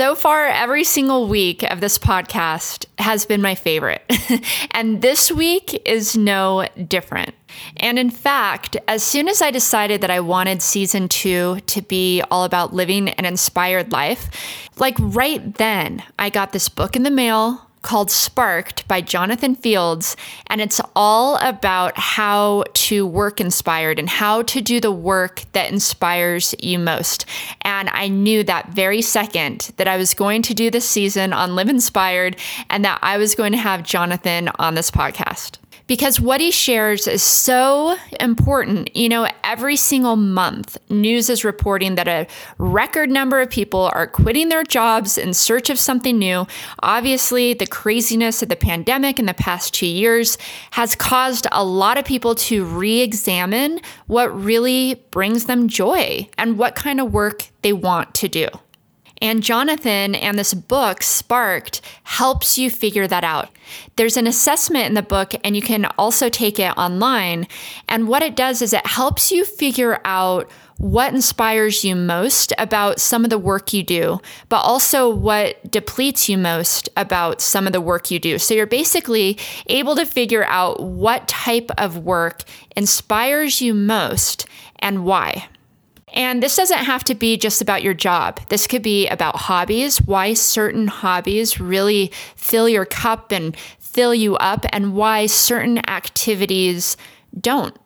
So far, every single week of this podcast has been my favorite. and this week is no different. And in fact, as soon as I decided that I wanted season two to be all about living an inspired life, like right then, I got this book in the mail called Sparked by Jonathan Fields. And it's all about how to work inspired and how to do the work that inspires you most. And I knew that very second that I was going to do this season on Live Inspired and that I was going to have Jonathan on this podcast because what he shares is so important. You know, every single month, news is reporting that a record number of people are quitting their jobs in search of something new. Obviously, the craziness of the pandemic in the past two years has caused a lot of people to re examine what really brings them joy and what kind of work they want to do. And Jonathan and this book, Sparked, helps you figure that out. There's an assessment in the book, and you can also take it online. And what it does is it helps you figure out what inspires you most about some of the work you do, but also what depletes you most about some of the work you do. So you're basically able to figure out what type of work inspires you most and why. And this doesn't have to be just about your job. This could be about hobbies, why certain hobbies really fill your cup and fill you up, and why certain activities don't.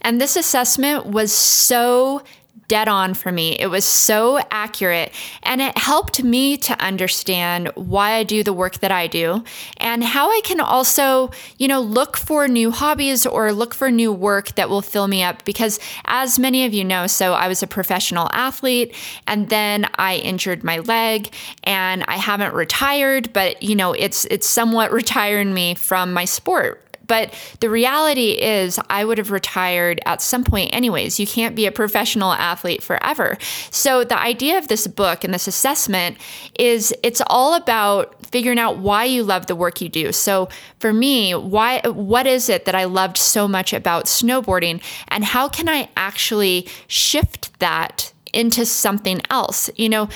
And this assessment was so dead on for me. It was so accurate and it helped me to understand why I do the work that I do and how I can also, you know, look for new hobbies or look for new work that will fill me up because as many of you know, so I was a professional athlete and then I injured my leg and I haven't retired, but you know, it's it's somewhat retiring me from my sport but the reality is, I would have retired at some point, anyways. You can't be a professional athlete forever. So, the idea of this book and this assessment is it's all about figuring out why you love the work you do. So, for me, why, what is it that I loved so much about snowboarding, and how can I actually shift that into something else? You know,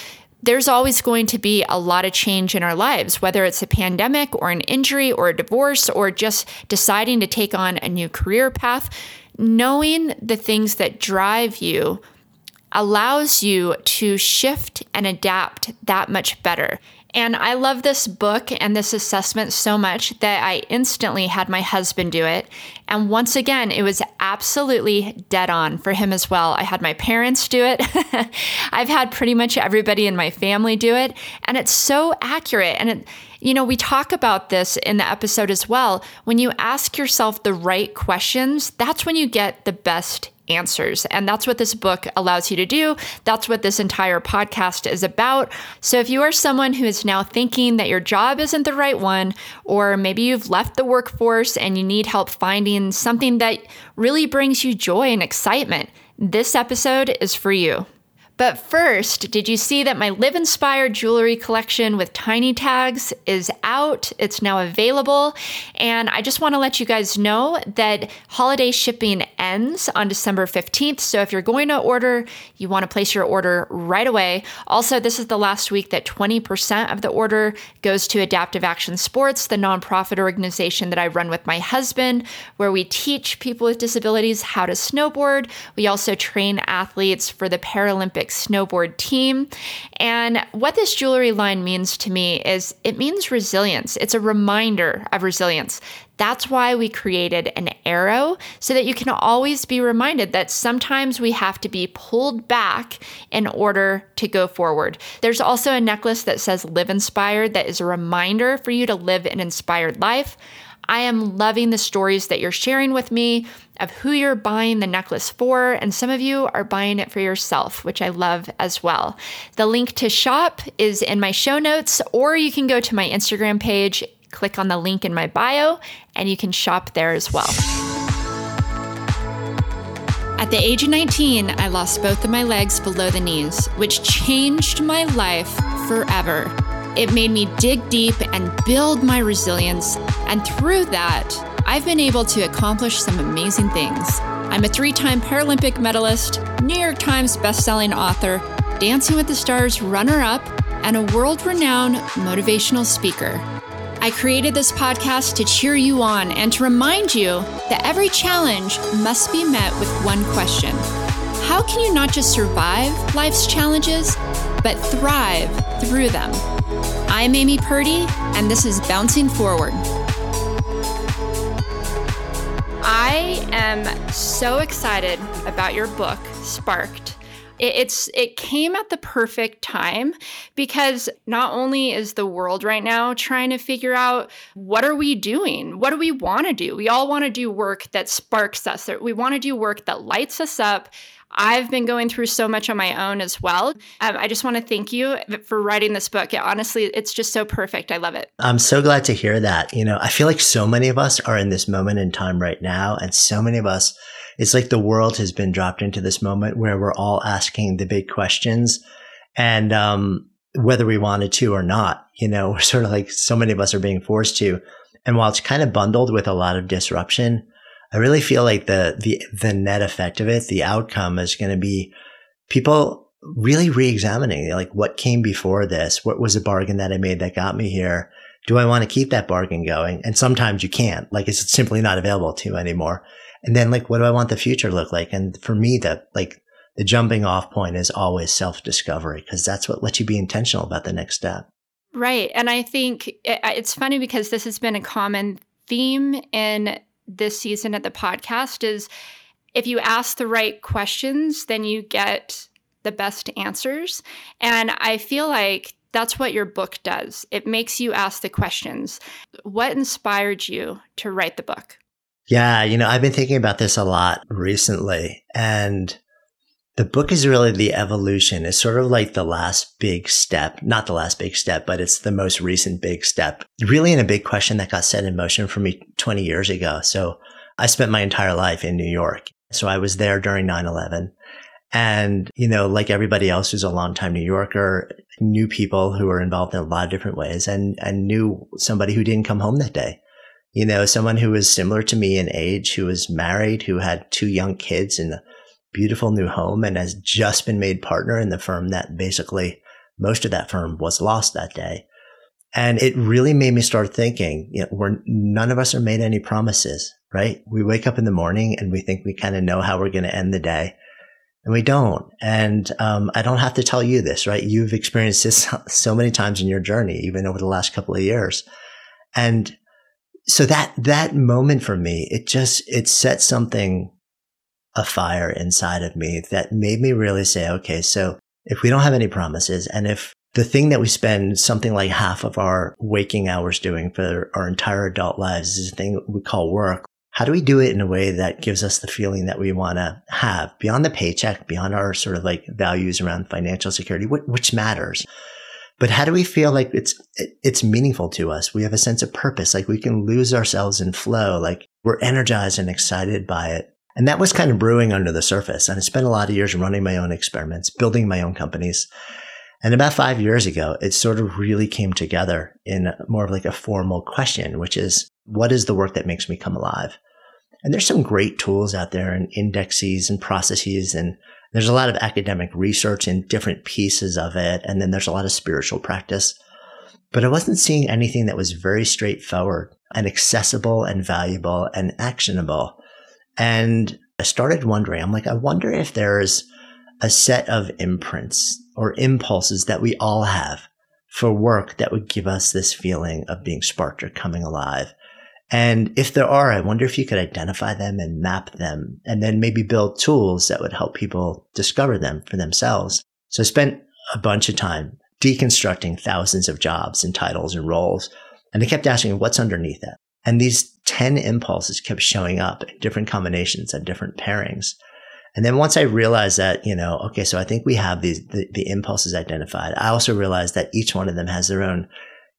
there's always going to be a lot of change in our lives, whether it's a pandemic or an injury or a divorce or just deciding to take on a new career path. Knowing the things that drive you allows you to shift and adapt that much better. And I love this book and this assessment so much that I instantly had my husband do it. And once again, it was absolutely dead on for him as well. I had my parents do it. I've had pretty much everybody in my family do it. And it's so accurate. And it, you know, we talk about this in the episode as well. When you ask yourself the right questions, that's when you get the best answers. And that's what this book allows you to do. That's what this entire podcast is about. So if you are someone who is now thinking that your job isn't the right one, or maybe you've left the workforce and you need help finding something that really brings you joy and excitement, this episode is for you. But first, did you see that my Live Inspired jewelry collection with tiny tags is out? It's now available. And I just want to let you guys know that holiday shipping ends on December 15th. So if you're going to order, you want to place your order right away. Also, this is the last week that 20% of the order goes to Adaptive Action Sports, the nonprofit organization that I run with my husband, where we teach people with disabilities how to snowboard. We also train athletes for the Paralympic snowboard team. And what this jewelry line means to me is it means resilience. It's a reminder of resilience. That's why we created an arrow so that you can always be reminded that sometimes we have to be pulled back in order to go forward. There's also a necklace that says Live Inspired that is a reminder for you to live an inspired life. I am loving the stories that you're sharing with me of who you're buying the necklace for, and some of you are buying it for yourself, which I love as well. The link to shop is in my show notes, or you can go to my Instagram page, click on the link in my bio, and you can shop there as well. At the age of 19, I lost both of my legs below the knees, which changed my life forever. It made me dig deep and build my resilience. And through that, I've been able to accomplish some amazing things. I'm a three time Paralympic medalist, New York Times bestselling author, Dancing with the Stars runner up, and a world renowned motivational speaker. I created this podcast to cheer you on and to remind you that every challenge must be met with one question How can you not just survive life's challenges, but thrive through them? I'm Amy Purdy, and this is Bouncing Forward. I am so excited about your book, Sparked. It's it came at the perfect time because not only is the world right now trying to figure out what are we doing? What do we want to do? We all want to do work that sparks us. We want to do work that lights us up I've been going through so much on my own as well. Um, I just want to thank you for writing this book. It, honestly, it's just so perfect. I love it. I'm so glad to hear that. You know, I feel like so many of us are in this moment in time right now, and so many of us, it's like the world has been dropped into this moment where we're all asking the big questions. And, um, whether we wanted to or not, you know, we're sort of like so many of us are being forced to. And while it's kind of bundled with a lot of disruption, I really feel like the, the, the net effect of it, the outcome is going to be people really re-examining like what came before this? What was a bargain that I made that got me here? Do I want to keep that bargain going? And sometimes you can't, like it's simply not available to you anymore. And then like, what do I want the future look like? And for me, the like the jumping off point is always self discovery because that's what lets you be intentional about the next step. Right. And I think eh, it's funny because this has been a common theme in this season at the podcast is if you ask the right questions, then you get the best answers. And I feel like that's what your book does. It makes you ask the questions. What inspired you to write the book? Yeah, you know, I've been thinking about this a lot recently. And the book is really the evolution. It's sort of like the last big step, not the last big step, but it's the most recent big step, really in a big question that got set in motion for me 20 years ago. So I spent my entire life in New York. So I was there during 9-11. And, you know, like everybody else who's a longtime New Yorker, knew people who were involved in a lot of different ways and, and knew somebody who didn't come home that day. You know, someone who was similar to me in age, who was married, who had two young kids and beautiful new home and has just been made partner in the firm that basically most of that firm was lost that day. And it really made me start thinking, you know, we're, none of us are made any promises, right? We wake up in the morning and we think we kind of know how we're going to end the day and we don't. And, um, I don't have to tell you this, right? You've experienced this so many times in your journey, even over the last couple of years. And so that, that moment for me, it just, it set something a fire inside of me that made me really say, okay, so if we don't have any promises and if the thing that we spend something like half of our waking hours doing for our entire adult lives is a thing we call work. How do we do it in a way that gives us the feeling that we want to have beyond the paycheck, beyond our sort of like values around financial security, which matters? But how do we feel like it's, it's meaningful to us? We have a sense of purpose. Like we can lose ourselves in flow. Like we're energized and excited by it. And that was kind of brewing under the surface. And I spent a lot of years running my own experiments, building my own companies. And about five years ago, it sort of really came together in more of like a formal question, which is, what is the work that makes me come alive? And there's some great tools out there and indexes and processes. And there's a lot of academic research in different pieces of it. And then there's a lot of spiritual practice. But I wasn't seeing anything that was very straightforward and accessible and valuable and actionable. And I started wondering, I'm like, I wonder if there's a set of imprints or impulses that we all have for work that would give us this feeling of being sparked or coming alive. And if there are, I wonder if you could identify them and map them and then maybe build tools that would help people discover them for themselves. So I spent a bunch of time deconstructing thousands of jobs and titles and roles. And I kept asking what's underneath that. And these 10 impulses kept showing up in different combinations and different pairings. And then once I realized that, you know, okay, so I think we have these, the, the impulses identified. I also realized that each one of them has their own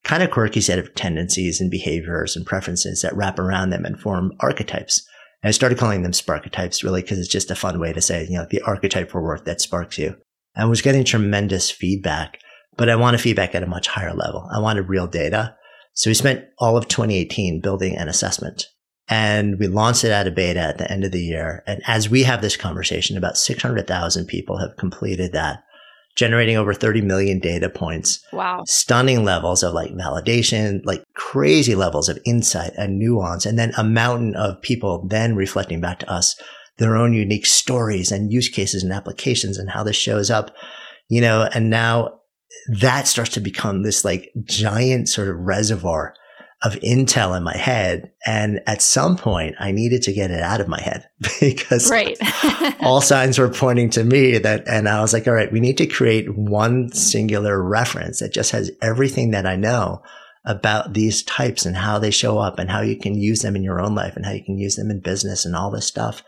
kind of quirky set of tendencies and behaviors and preferences that wrap around them and form archetypes. And I started calling them sparketypes really because it's just a fun way to say, you know, the archetype for work that sparks you. I was getting tremendous feedback, but I wanted feedback at a much higher level. I wanted real data. So we spent all of 2018 building an assessment and we launched it out of beta at the end of the year. And as we have this conversation, about 600,000 people have completed that generating over 30 million data points. Wow. Stunning levels of like validation, like crazy levels of insight and nuance, and then a mountain of people then reflecting back to us their own unique stories and use cases and applications and how this shows up, you know, and now that starts to become this like giant sort of reservoir of intel in my head. And at some point I needed to get it out of my head because right. all signs were pointing to me that, and I was like, all right, we need to create one singular reference that just has everything that I know about these types and how they show up and how you can use them in your own life and how you can use them in business and all this stuff.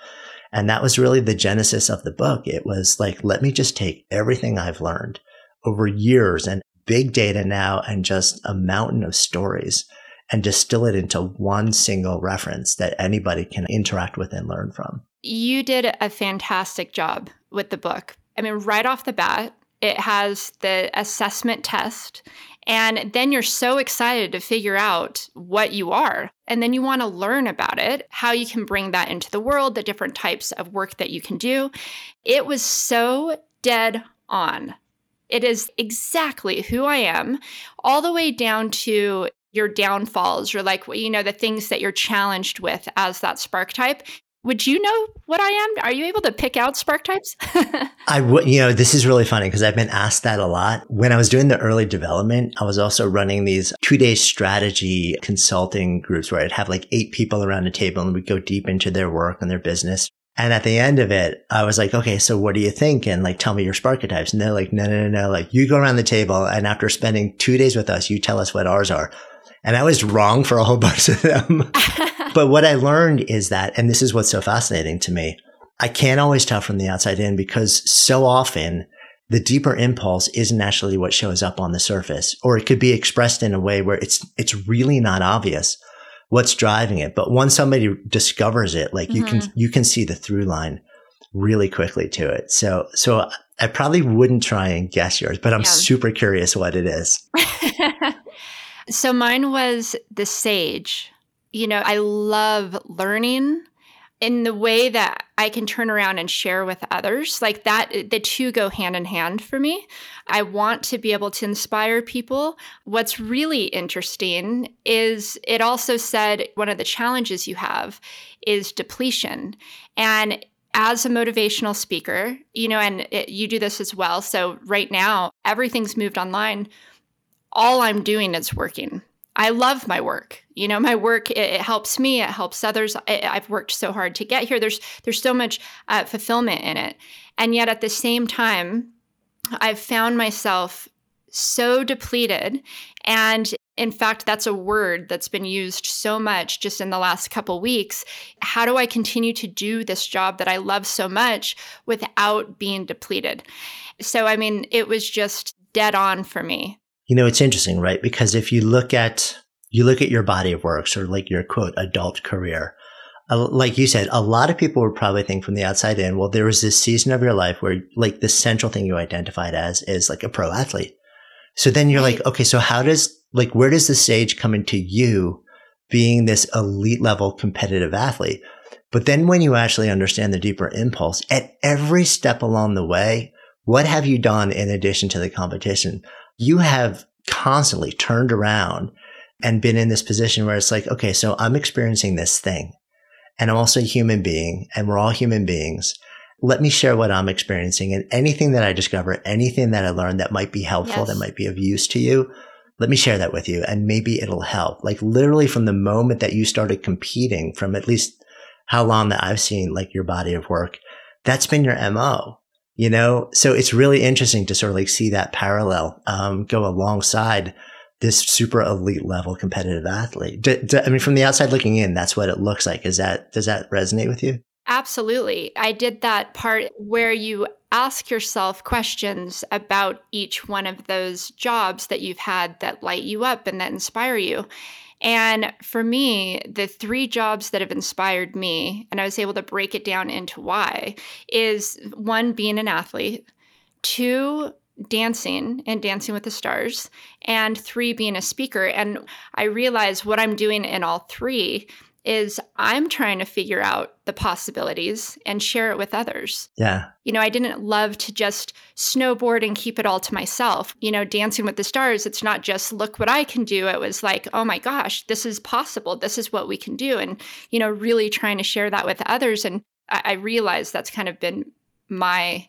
And that was really the genesis of the book. It was like, let me just take everything I've learned over years and big data now and just a mountain of stories and distill it into one single reference that anybody can interact with and learn from. You did a fantastic job with the book. I mean, right off the bat, it has the assessment test. And then you're so excited to figure out what you are. And then you want to learn about it, how you can bring that into the world, the different types of work that you can do. It was so dead on. It is exactly who I am, all the way down to your downfalls or like you know the things that you're challenged with as that sparketype would you know what I am? Are you able to pick out spark types? I would, you know, this is really funny because I've been asked that a lot. When I was doing the early development, I was also running these two day strategy consulting groups where I'd have like eight people around a table and we'd go deep into their work and their business. And at the end of it, I was like, okay, so what do you think? And like, tell me your sparketypes. And they're like, no, no, no, no. Like, you go around the table and after spending two days with us, you tell us what ours are. And I was wrong for a whole bunch of them. but what I learned is that, and this is what's so fascinating to me, I can't always tell from the outside in because so often the deeper impulse isn't actually what shows up on the surface, or it could be expressed in a way where it's, it's really not obvious what's driving it. But once somebody discovers it, like mm-hmm. you can, mm-hmm. you can see the through line really quickly to it. So, so I probably wouldn't try and guess yours, but I'm yeah. super curious what it is. So mine was the sage. You know, I love learning in the way that I can turn around and share with others. Like that, the two go hand in hand for me. I want to be able to inspire people. What's really interesting is it also said one of the challenges you have is depletion. And as a motivational speaker, you know, and it, you do this as well. So right now, everything's moved online all I'm doing is working. I love my work. You know, my work it, it helps me. It helps others. I, have worked so hard to get here. There's there's so much uh, fulfillment in it, and yet at the same time, I've found myself so depleted. And in fact, that's a word that's been used so much just in the last couple weeks. How do I continue to do this job that I love so much without being depleted? So, I mean, it was just dead on for me you know, it's interesting, right? Because if you look at, you look at your body of work, sort of like your quote, adult career, uh, like you said, a lot of people would probably think from the outside in, well, there was this season of your life where like the central thing you identified as is like a pro athlete. So then you're like, okay, so how does, like, where does the stage come into you being this elite level competitive athlete? But then when you actually understand the deeper impulse at every step along the way, what have you done in addition to the competition? you have constantly turned around and been in this position where it's like, okay, so I'm experiencing this thing and I'm also a human being and we're all human beings. Let me share what I'm experiencing and anything that I discover, anything that I learn that might be helpful, yes. that might be of use to you. Let me share that with you and maybe it'll help. Like literally from the moment that you started competing from at least how long that I've seen like your body of work, that's been your MO you know so it's really interesting to sort of like see that parallel um, go alongside this super elite level competitive athlete. I mean from the outside looking in that's what it looks like. Is that does that resonate with you? Absolutely. I did that part where you ask yourself questions about each one of those jobs that you've had that light you up and that inspire you. And for me, the three jobs that have inspired me, and I was able to break it down into why, is one, being an athlete, two, dancing and dancing with the stars, and three, being a speaker. And I realize what I'm doing in all three is I'm trying to figure out the possibilities and share it with others. Yeah. You know, I didn't love to just snowboard and keep it all to myself. You know, dancing with the stars, it's not just look what I can do. It was like, oh my gosh, this is possible. This is what we can do. And, you know, really trying to share that with others. And I, I realized that's kind of been my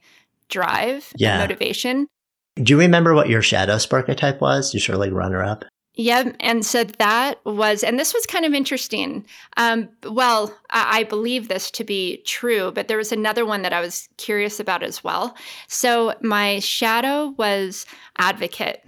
drive yeah. motivation. Do you remember what your shadow archetype was? You sort of like runner up? Yep. And so that was, and this was kind of interesting. Um, well, I, I believe this to be true, but there was another one that I was curious about as well. So my shadow was advocate.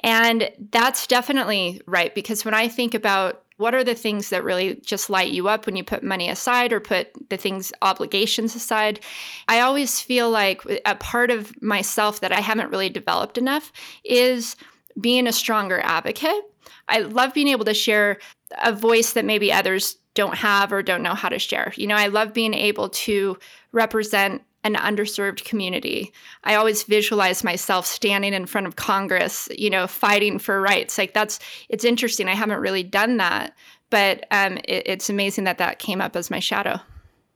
And that's definitely right because when I think about what are the things that really just light you up when you put money aside or put the things obligations aside i always feel like a part of myself that i haven't really developed enough is being a stronger advocate. I love being able to share a voice that maybe others don't have or don't know how to share. You know, I love being able to represent an underserved community. I always visualize myself standing in front of Congress, you know, fighting for rights. Like that's, it's interesting. I haven't really done that, but um, it, it's amazing that that came up as my shadow.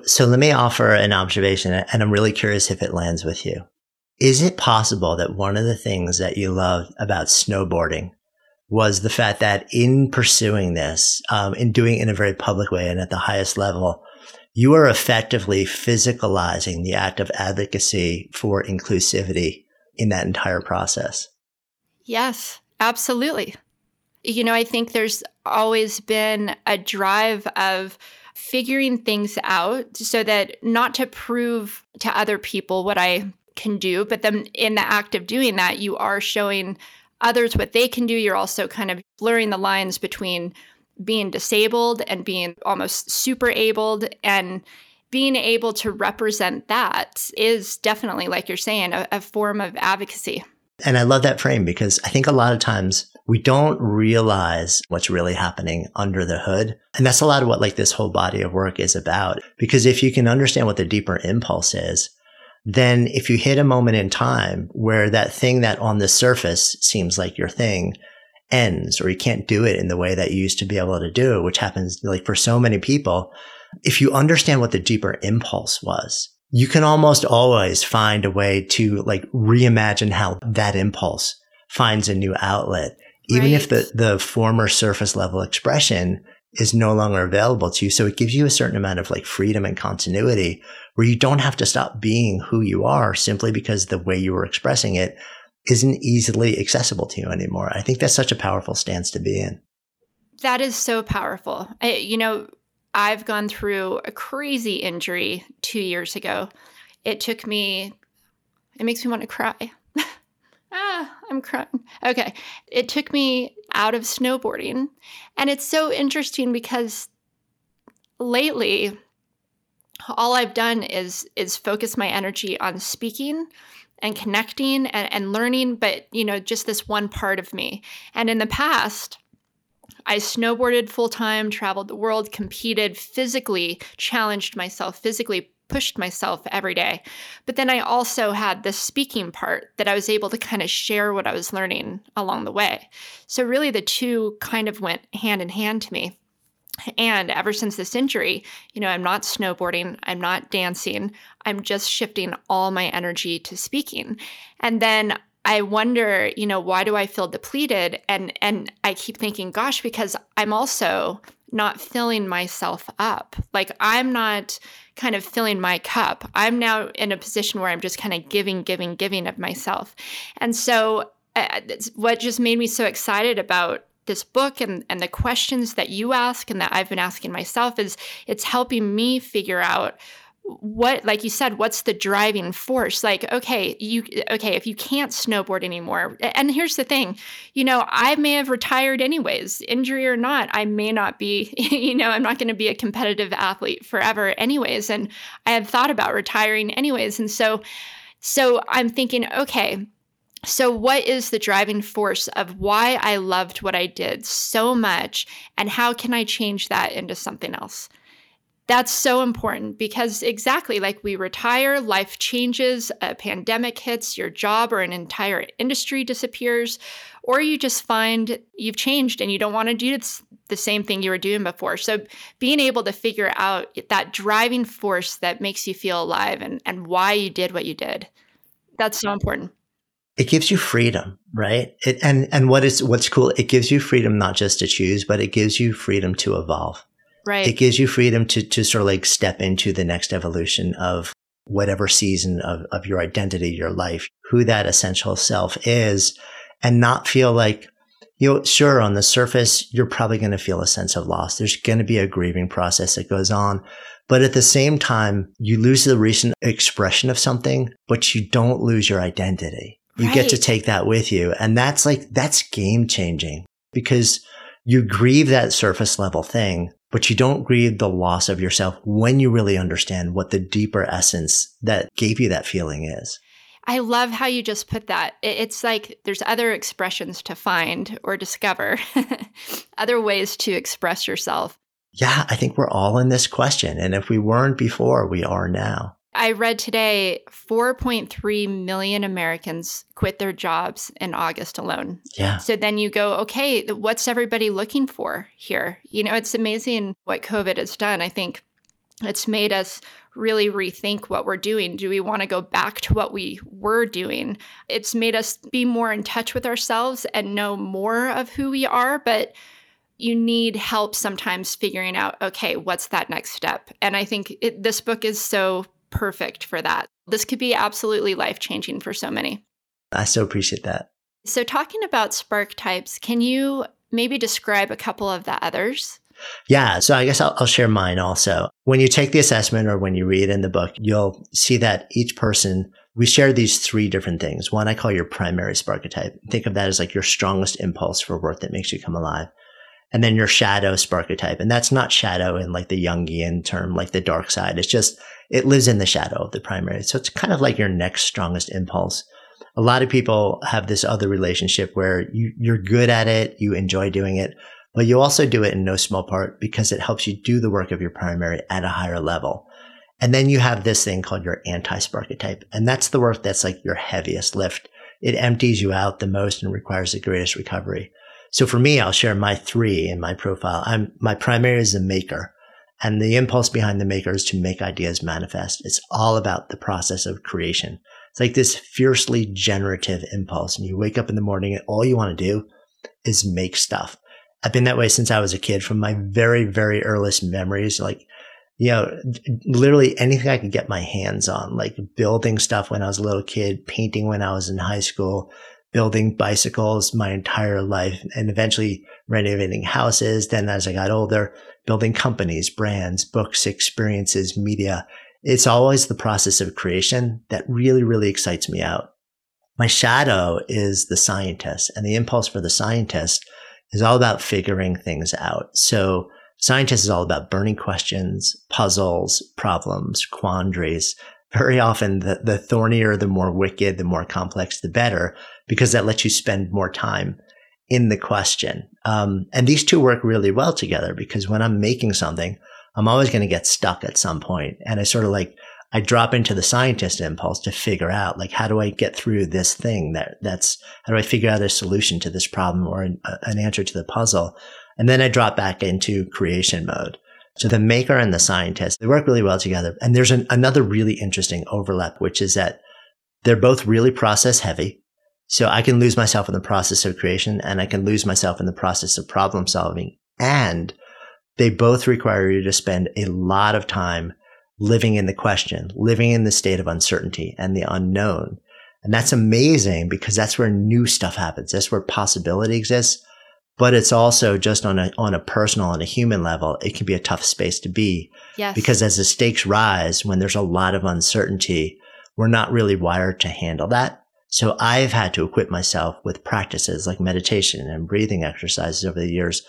So let me offer an observation, and I'm really curious if it lands with you. Is it possible that one of the things that you loved about snowboarding was the fact that in pursuing this, um, in doing it in a very public way and at the highest level, you are effectively physicalizing the act of advocacy for inclusivity in that entire process? Yes, absolutely. You know, I think there's always been a drive of figuring things out so that not to prove to other people what I can do. But then in the act of doing that, you are showing others what they can do. You're also kind of blurring the lines between being disabled and being almost super abled and being able to represent that is definitely like you're saying a, a, form of advocacy. And i love that frame because i think a lot of times we don't realize what's really happening under the hood. And that's a lot of what like this whole body of work is about. Because if you can understand what the deeper impulse is then if you hit a moment in time where that thing that on the surface seems like your thing ends or you can't do it in the way that you used to be able to do it, which happens like for so many people, if you understand what the deeper impulse was, you can almost always find a way to like reimagine how that impulse finds a new outlet. Even right. if the, the former surface level expression is no longer available to you. So it gives you a certain amount of like freedom and continuity where you don't have to stop being who you are simply because the way you were expressing it isn't easily accessible to you anymore. I think that's such a powerful stance to be in. That is so powerful. I, you know, I've gone through a crazy injury two years ago. It took me, it makes me want to cry. ah, I'm crying. Okay. It took me out of snowboarding. And it's so interesting because lately, all I've done is is focus my energy on speaking and connecting and, and learning, but you know, just this one part of me. And in the past, I snowboarded full time, traveled the world, competed physically, challenged myself physically, pushed myself every day. But then I also had the speaking part that I was able to kind of share what I was learning along the way. So really the two kind of went hand in hand to me. And ever since this injury, you know, I'm not snowboarding, I'm not dancing, I'm just shifting all my energy to speaking. And then I wonder, you know, why do I feel depleted? And and I keep thinking, gosh, because I'm also not filling myself up. Like I'm not kind of filling my cup. I'm now in a position where I'm just kind of giving, giving, giving of myself. And so uh, what just made me so excited about this book and, and the questions that you ask and that I've been asking myself is it's helping me figure out what like you said what's the driving force? Like okay you okay if you can't snowboard anymore and here's the thing you know i may have retired anyways injury or not i may not be you know i'm not going to be a competitive athlete forever anyways and i have thought about retiring anyways and so so i'm thinking okay so, what is the driving force of why I loved what I did so much, and how can I change that into something else? That's so important because exactly like we retire, life changes, a pandemic hits, your job or an entire industry disappears, or you just find you've changed and you don't want to do the same thing you were doing before. So being able to figure out that driving force that makes you feel alive and, and why you did what you did, that's so important. It gives you freedom, right? It, and and what is what's cool? It gives you freedom not just to choose, but it gives you freedom to evolve. Right. It gives you freedom to, to sort of like step into the next evolution of whatever season of, of your identity, your life, who that essential self is and not feel like, you know, sure, on the surface, you're probably going to feel a sense of loss. There's going to be a grieving process that goes on. But at the same time, you lose the recent expression of something, but you don't lose your identity. You right. get to take that with you. And that's like, that's game changing because you grieve that surface level thing, but you don't grieve the loss of yourself when you really understand what the deeper essence that gave you that feeling is. I love how you just put that. It's like there's other expressions to find or discover, other ways to express yourself. Yeah, I think we're all in this question. And if we weren't before, we are now. I read today 4.3 million Americans quit their jobs in August alone. Yeah. So then you go, okay, what's everybody looking for here? You know, it's amazing what COVID has done. I think it's made us really rethink what we're doing. Do we want to go back to what we were doing? It's made us be more in touch with ourselves and know more of who we are, but you need help sometimes figuring out okay what's that next step and i think it, this book is so perfect for that. This could be absolutely life changing for so many. I so appreciate that. So, talking about sparketypes, can you maybe describe a couple of the others? Yeah. So, I guess I'll, I'll share mine also. When you take the assessment or when you read in the book, you'll see that each person, we share these three different things. One I call your primary sparketype. Think of that as like your strongest impulse for work that makes you come alive and then your shadow sparketype. And that's not shadow in like the Jungian term, like the dark side. It's just, it lives in the shadow of the primary. So it's kind of like your next strongest impulse. A lot of people have this other relationship where you, you're good at it, you enjoy doing it, but you also do it in no small part because it helps you do the work of your primary at a higher level. And then you have this thing called your anti-sparketype. And that's the work that's like your heaviest lift. It empties you out the most and requires the greatest recovery. So for me, I'll share my three in my profile. I'm, my primary is a maker. And the impulse behind the maker is to make ideas manifest. It's all about the process of creation. It's like this fiercely generative impulse. And you wake up in the morning and all you want to do is make stuff. I've been that way since I was a kid from my very, very earliest memories. Like, you know, literally anything I could get my hands on, like building stuff when I was a little kid, painting when I was in high school, building bicycles my entire life and eventually renovating houses. Then as I got older, building companies, brands, books, experiences, media. It's always the process of creation that really, really excites me out. My shadow is the scientist and the impulse for the scientist is all about figuring things out. So scientist is all about burning questions, puzzles, problems, quandaries. Very often the, the thornier, the more wicked, the more complex, the better because that lets you spend more time in the question. Um, and these two work really well together because when I'm making something, I'm always going to get stuck at some point. And I sort of like, I drop into the scientist impulse to figure out like, how do I get through this thing that that's, how do I figure out a solution to this problem or an, an answer to the puzzle? And then I drop back into creation mode. So the maker and the scientist, they work really well together. And there's an, another really interesting overlap, which is that they're both really process heavy. So I can lose myself in the process of creation and I can lose myself in the process of problem solving. And they both require you to spend a lot of time living in the question, living in the state of uncertainty and the unknown. And that's amazing because that's where new stuff happens. That's where possibility exists. But it's also just on a, on a personal and a human level, it can be a tough space to be. Yes. Because as the stakes rise, when there's a lot of uncertainty, we're not really wired to handle that. So I've had to equip myself with practices like meditation and breathing exercises over the years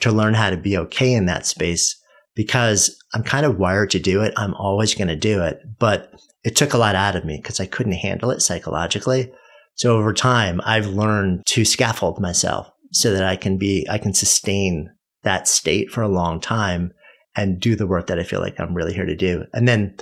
to learn how to be okay in that space because I'm kind of wired to do it. I'm always going to do it, but it took a lot out of me because I couldn't handle it psychologically. So over time, I've learned to scaffold myself so that I can be, I can sustain that state for a long time and do the work that I feel like I'm really here to do. And then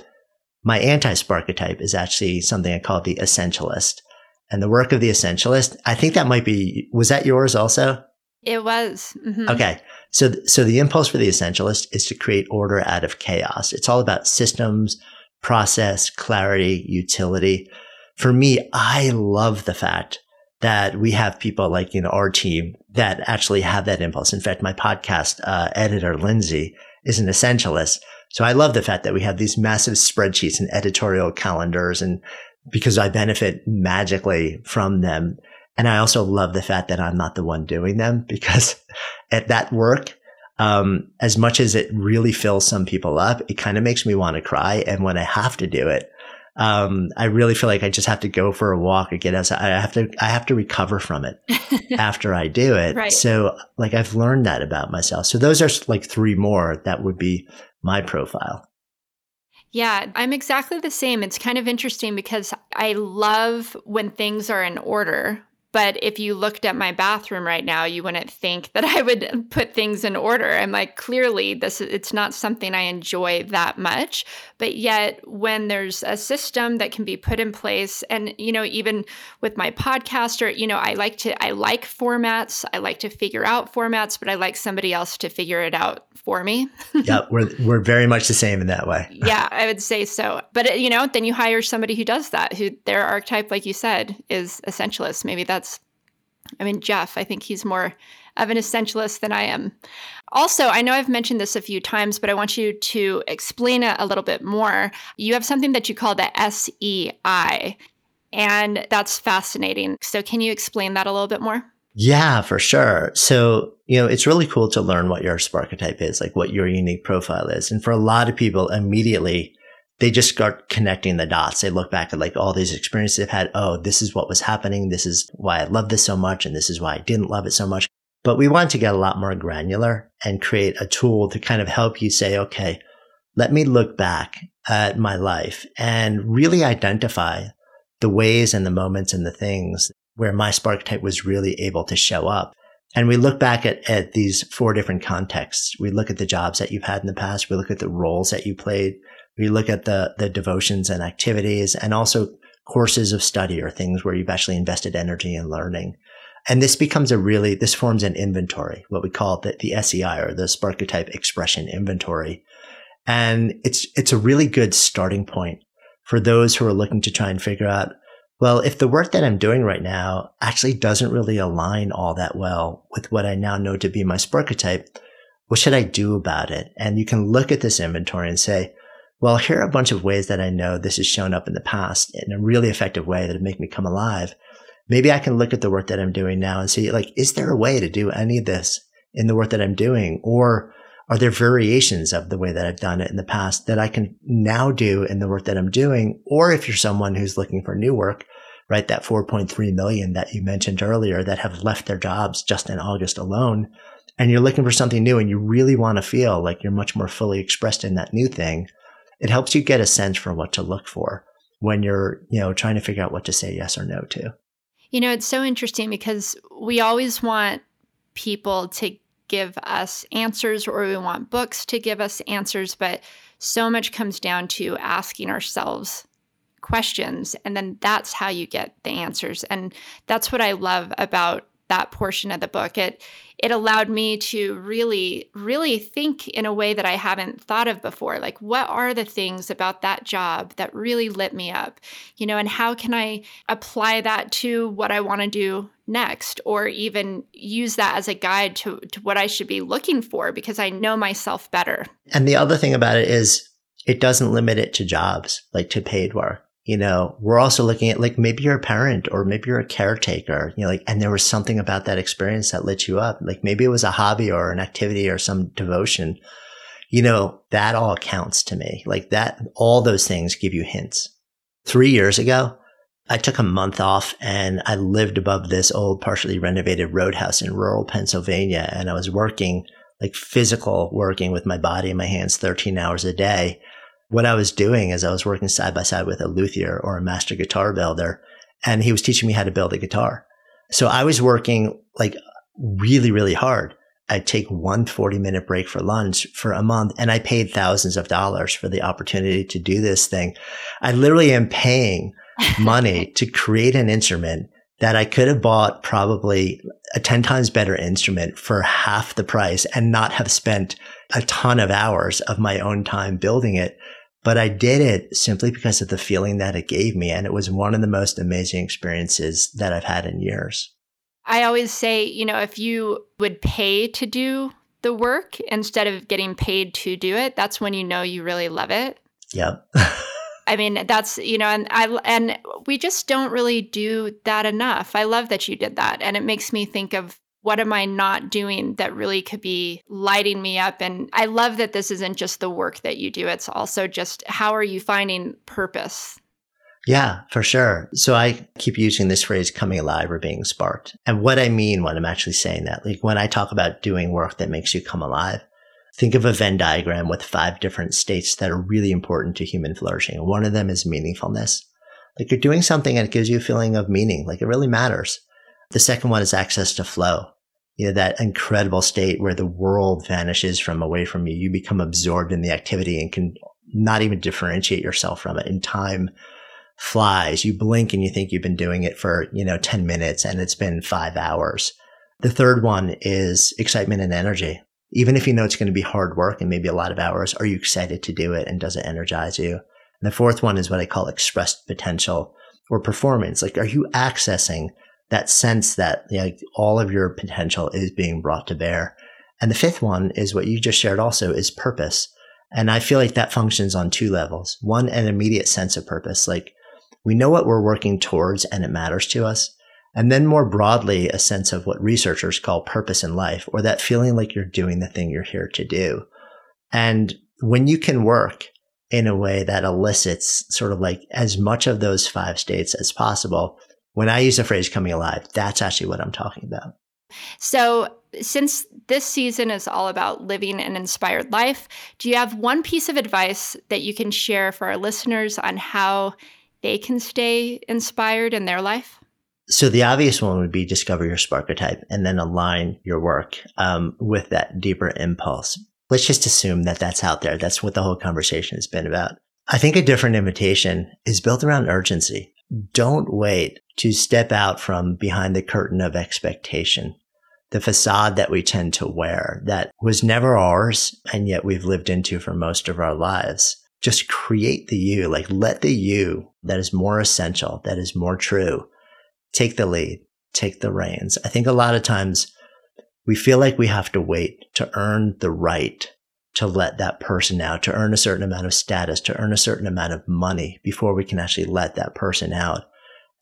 my anti-sparketype is actually something I call the essentialist. And the work of the essentialist, I think that might be, was that yours also? It was. Mm-hmm. Okay. So, so the impulse for the essentialist is to create order out of chaos. It's all about systems, process, clarity, utility. For me, I love the fact that we have people like, you know, our team that actually have that impulse. In fact, my podcast uh, editor, Lindsay, is an essentialist. So I love the fact that we have these massive spreadsheets and editorial calendars and because I benefit magically from them. And I also love the fact that I'm not the one doing them because at that work, um, as much as it really fills some people up, it kind of makes me want to cry. And when I have to do it, um, I really feel like I just have to go for a walk or get outside. I have to, I have to recover from it after I do it. Right. So like I've learned that about myself. So those are like three more that would be my profile. Yeah, I'm exactly the same. It's kind of interesting because I love when things are in order, but if you looked at my bathroom right now, you wouldn't think that I would put things in order. I'm like, clearly, this it's not something I enjoy that much. But yet, when there's a system that can be put in place, and you know, even with my podcast, or you know, I like to I like formats. I like to figure out formats, but I like somebody else to figure it out for me. yeah, we're we're very much the same in that way. yeah, I would say so. But uh, you know, then you hire somebody who does that, who their archetype, like you said, is essentialist. Maybe that's I mean, Jeff, I think he's more of an essentialist than I am. Also, I know I've mentioned this a few times, but I want you to explain it a little bit more. You have something that you call the SEI, and that's fascinating. So, can you explain that a little bit more? Yeah, for sure. So, you know, it's really cool to learn what your Sparketype is, like what your unique profile is. And for a lot of people, immediately they just start connecting the dots. They look back at like all these experiences they've had. Oh, this is what was happening. This is why I love this so much. And this is why I didn't love it so much. But we want to get a lot more granular and create a tool to kind of help you say, okay, let me look back at my life and really identify the ways and the moments and the things where my sparketype was really able to show up. And we look back at, at these four different contexts. We look at the jobs that you've had in the past. We look at the roles that you played. We look at the, the devotions and activities and also courses of study or things where you've actually invested energy in learning. And this becomes a really, this forms an inventory, what we call the, the SEI or the Sparketype expression inventory. And it's, it's a really good starting point for those who are looking to try and figure out, well, if the work that I'm doing right now actually doesn't really align all that well with what I now know to be my Sparketype, what should I do about it? And you can look at this inventory and say, well, here are a bunch of ways that I know this has shown up in the past in a really effective way that make me come alive. Maybe I can look at the work that I'm doing now and see, like, is there a way to do any of this in the work that I'm doing? Or are there variations of the way that I've done it in the past that I can now do in the work that I'm doing? Or if you're someone who's looking for new work, right, that 4.3 million that you mentioned earlier that have left their jobs just in August alone, and you're looking for something new and you really want to feel like you're much more fully expressed in that new thing, it helps you get a sense for what to look for when you're, you know, trying to figure out what to say yes or no to. You know, it's so interesting because we always want people to give us answers or we want books to give us answers, but so much comes down to asking ourselves questions and then that's how you get the answers. And that's what I love about that portion of the book. It it allowed me to really really think in a way that I haven't thought of before. Like what are the things about that job that really lit me up? You know, and how can I apply that to what I want to do next or even use that as a guide to to what I should be looking for because I know myself better. And the other thing about it is it doesn't limit it to jobs, like to paid work you know, we're also looking at like maybe you're a parent or maybe you're a caretaker, you know, like, and there was something about that experience that lit you up. Like maybe it was a hobby or an activity or some devotion. You know, that all counts to me. Like that, all those things give you hints. Three years ago, I took a month off and I lived above this old partially renovated roadhouse in rural Pennsylvania. And I was working like physical working with my body and my hands 13 hours a day what I was doing is I was working side by side with a luthier or a master guitar builder, and he was teaching me how to build a guitar. So I was working like really, really hard. I'd take one 40 minute break for lunch for a month and I paid thousands of dollars for the opportunity to do this thing. I literally am paying money to create an instrument that I could have bought probably a 10 times better instrument for half the price and not have spent a ton of hours of my own time building it. But I did it simply because of the feeling that it gave me. And it was one of the most amazing experiences that I've had in years. I always say, you know, if you would pay to do the work instead of getting paid to do it, that's when you know you really love it. Yep. I mean, that's, you know, and I and we just don't really do that enough. I love that you did that and it makes me think of what am I not doing that really could be lighting me up and I love that this isn't just the work that you do. It's also just how are you finding purpose yeah, for sure. So I keep using this phrase coming alive or being sparked. And what I mean when I'm actually saying that, like when I talk about doing work that makes you come alive, think of a Venn diagram with five different states that are really important to human flourishing. And one of them is meaningfulness. Like you're doing something and it gives you a feeling of meaning, like it really matters. The second one is access to flow. You know, that incredible state where the world vanishes from away from you. You become absorbed in the activity and can not even differentiate yourself from it And time flies. You blink and you think you've been doing it for, you know, 10 minutes and it's been five hours. The third one is excitement and energy. Even if you know it's going to be hard work and maybe a lot of hours, are you excited to do it and does it energize you? And the fourth one is what I call expressed potential or performance. Like, are you accessing that sense that know, all of your potential is being brought to bear? And the fifth one is what you just shared also is purpose. And I feel like that functions on two levels. One, an immediate sense of purpose. Like we know what we're working towards and it matters to us. And then more broadly, a sense of what researchers call purpose in life or that feeling like you're doing the thing you're here to do. And when you can work in a way that elicits sort of like as much of those five states as possible, when I use the phrase coming alive, that's actually what I'm talking about. So, since this season is all about living an inspired life, do you have one piece of advice that you can share for our listeners on how they can stay inspired in their life? So the obvious one would be discover your sparketype and then align your work um, with that deeper impulse. Let's just assume that that's out there. That's what the whole conversation has been about. I think a different invitation is built around urgency. Don't wait to step out from behind the curtain of expectation, the facade that we tend to wear that was never ours and yet we've lived into for most of our lives just create the you, like let the you that is more essential, that is more true, take the lead, take the reins. I think a lot of times we feel like we have to wait to earn the right to let that person out, to earn a certain amount of status, to earn a certain amount of money before we can actually let that person out.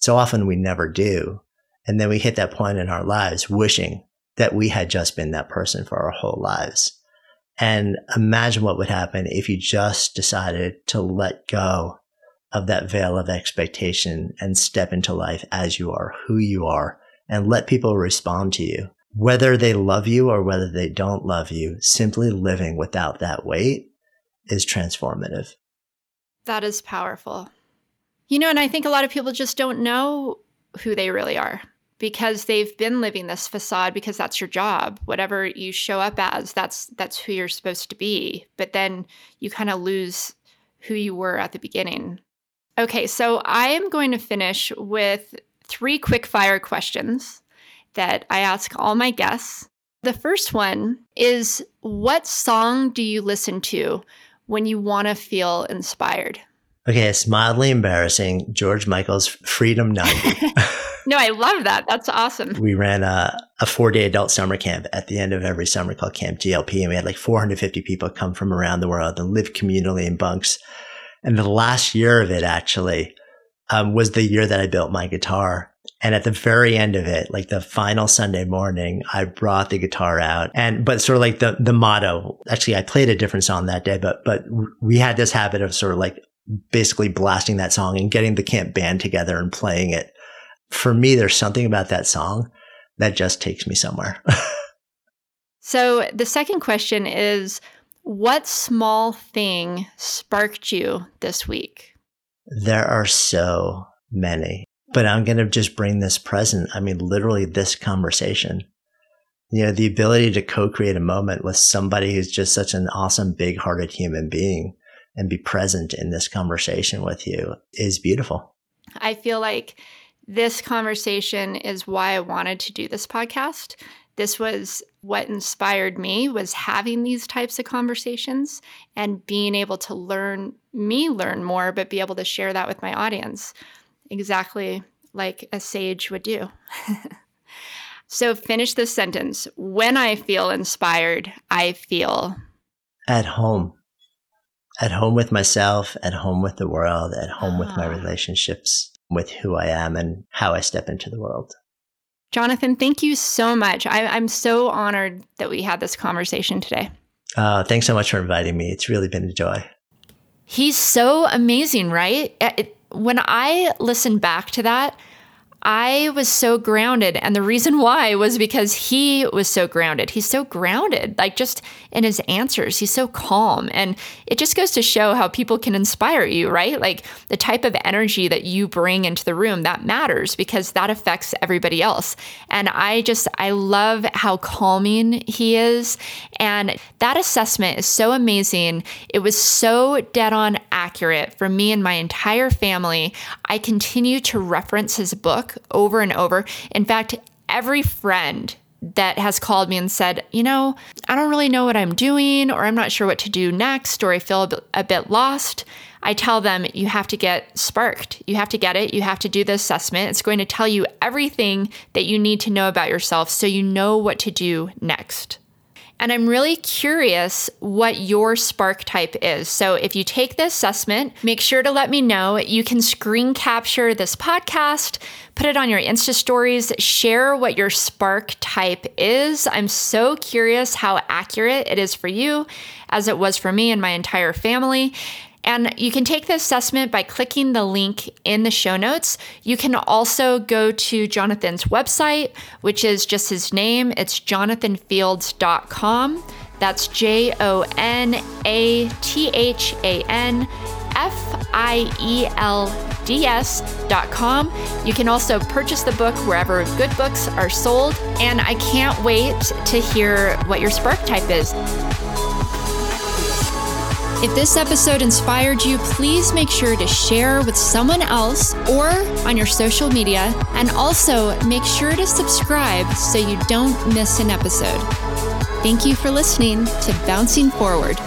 So often we never do. And then we hit that point in our lives wishing that we had just been that person for our whole lives. And imagine what would happen if you just decided to let go of that veil of expectation and step into life as you are, who you are, and let people respond to you. Whether they love you or whether they don't love you, simply living without that weight is transformative. That is powerful. You know, and I think a lot of people just don't know who they really are because they've been living this facade because that's your job. Whatever you show up as that's that's who you're supposed to be. But then you kind of lose who you were at the beginning. Okay so i am going to finish with three quick fire questions that i ask all my guests. The first one is what song do you listen to when you want to feel inspired okay it's mildly embarrassing george michael's freedom 90 No, I love that. That's awesome. We ran a, a four day adult summer camp at the end of every summer called Camp GLP. And we had like 450 people come from around the world and live communally in bunks. And the last year of it actually um, was the year that I built my guitar. And at the very end of it, like the final Sunday morning, I brought the guitar out and, but sort of like the, the motto, actually, I played a different song that day, but, but we had this habit of sort of like basically blasting that song and getting the camp band together and playing it for me, there's something about that song that just takes me somewhere. so the second question is what small thing sparked you this week? There are so many, but I'm going to just bring this present. I mean, literally this conversation. you know, the ability to co-create a moment with somebody who's just such an awesome, big-hearted human being and be present in this conversation with you is beautiful. I feel like this conversation is why I wanted to do this podcast. This was what inspired me was having these types of conversations and being able to learn me learn more but be able to share that with my audience exactly like a sage would do. So finish this sentence. When I feel inspired, I feel at home. At home with myself, at home with the world, at home with my ah. relationships, with who I am and how I step into the world. Jonathan, thank you so much. I, am so honored that we had this conversation today. Uh, thanks so much for inviting me. It's really been a joy. He's so amazing, right? It, when I listen back to that, I was so grounded. And the reason why was because he was so grounded. He's so grounded, like just in his answers. He's so calm. And it just goes to show how people can inspire you, right? Like the type of energy that you bring into the room that matters because that affects everybody else. And I just, I love how calming he is. And that assessment is so amazing. It was so dead on accurate for me and my entire family. I continue to reference his book over and over. In fact, every friend that has called me and said, you know, I don't really know what I'm doing, or I'm not sure what to do next, or I feel a bit, lost. I tell them, you have to get sparked. You have to get it. You have to do the assessment. It's going to tell you everything that you need to know about yourself so you know what to do next. And I'm really curious what your sparketype is. So if you take the assessment, make sure to let me know. You can screen capture this podcast, put it on your Insta stories, share what your sparketype is. I'm so curious how accurate it is for you, as it was for me and my entire family. And you can take the assessment by clicking the link in the show notes. You can also go to Jonathan's website, which is just his name. It's jonathanfields.com. That's J O N A T H A N F I E L D S.com. You can also purchase the book wherever good books are sold. And I can't wait to hear what your sparketype is. If this episode inspired you, please make sure to share with someone else or on your social media. And also make sure to subscribe so you don't miss an episode. Thank you for listening to Bouncing Forward.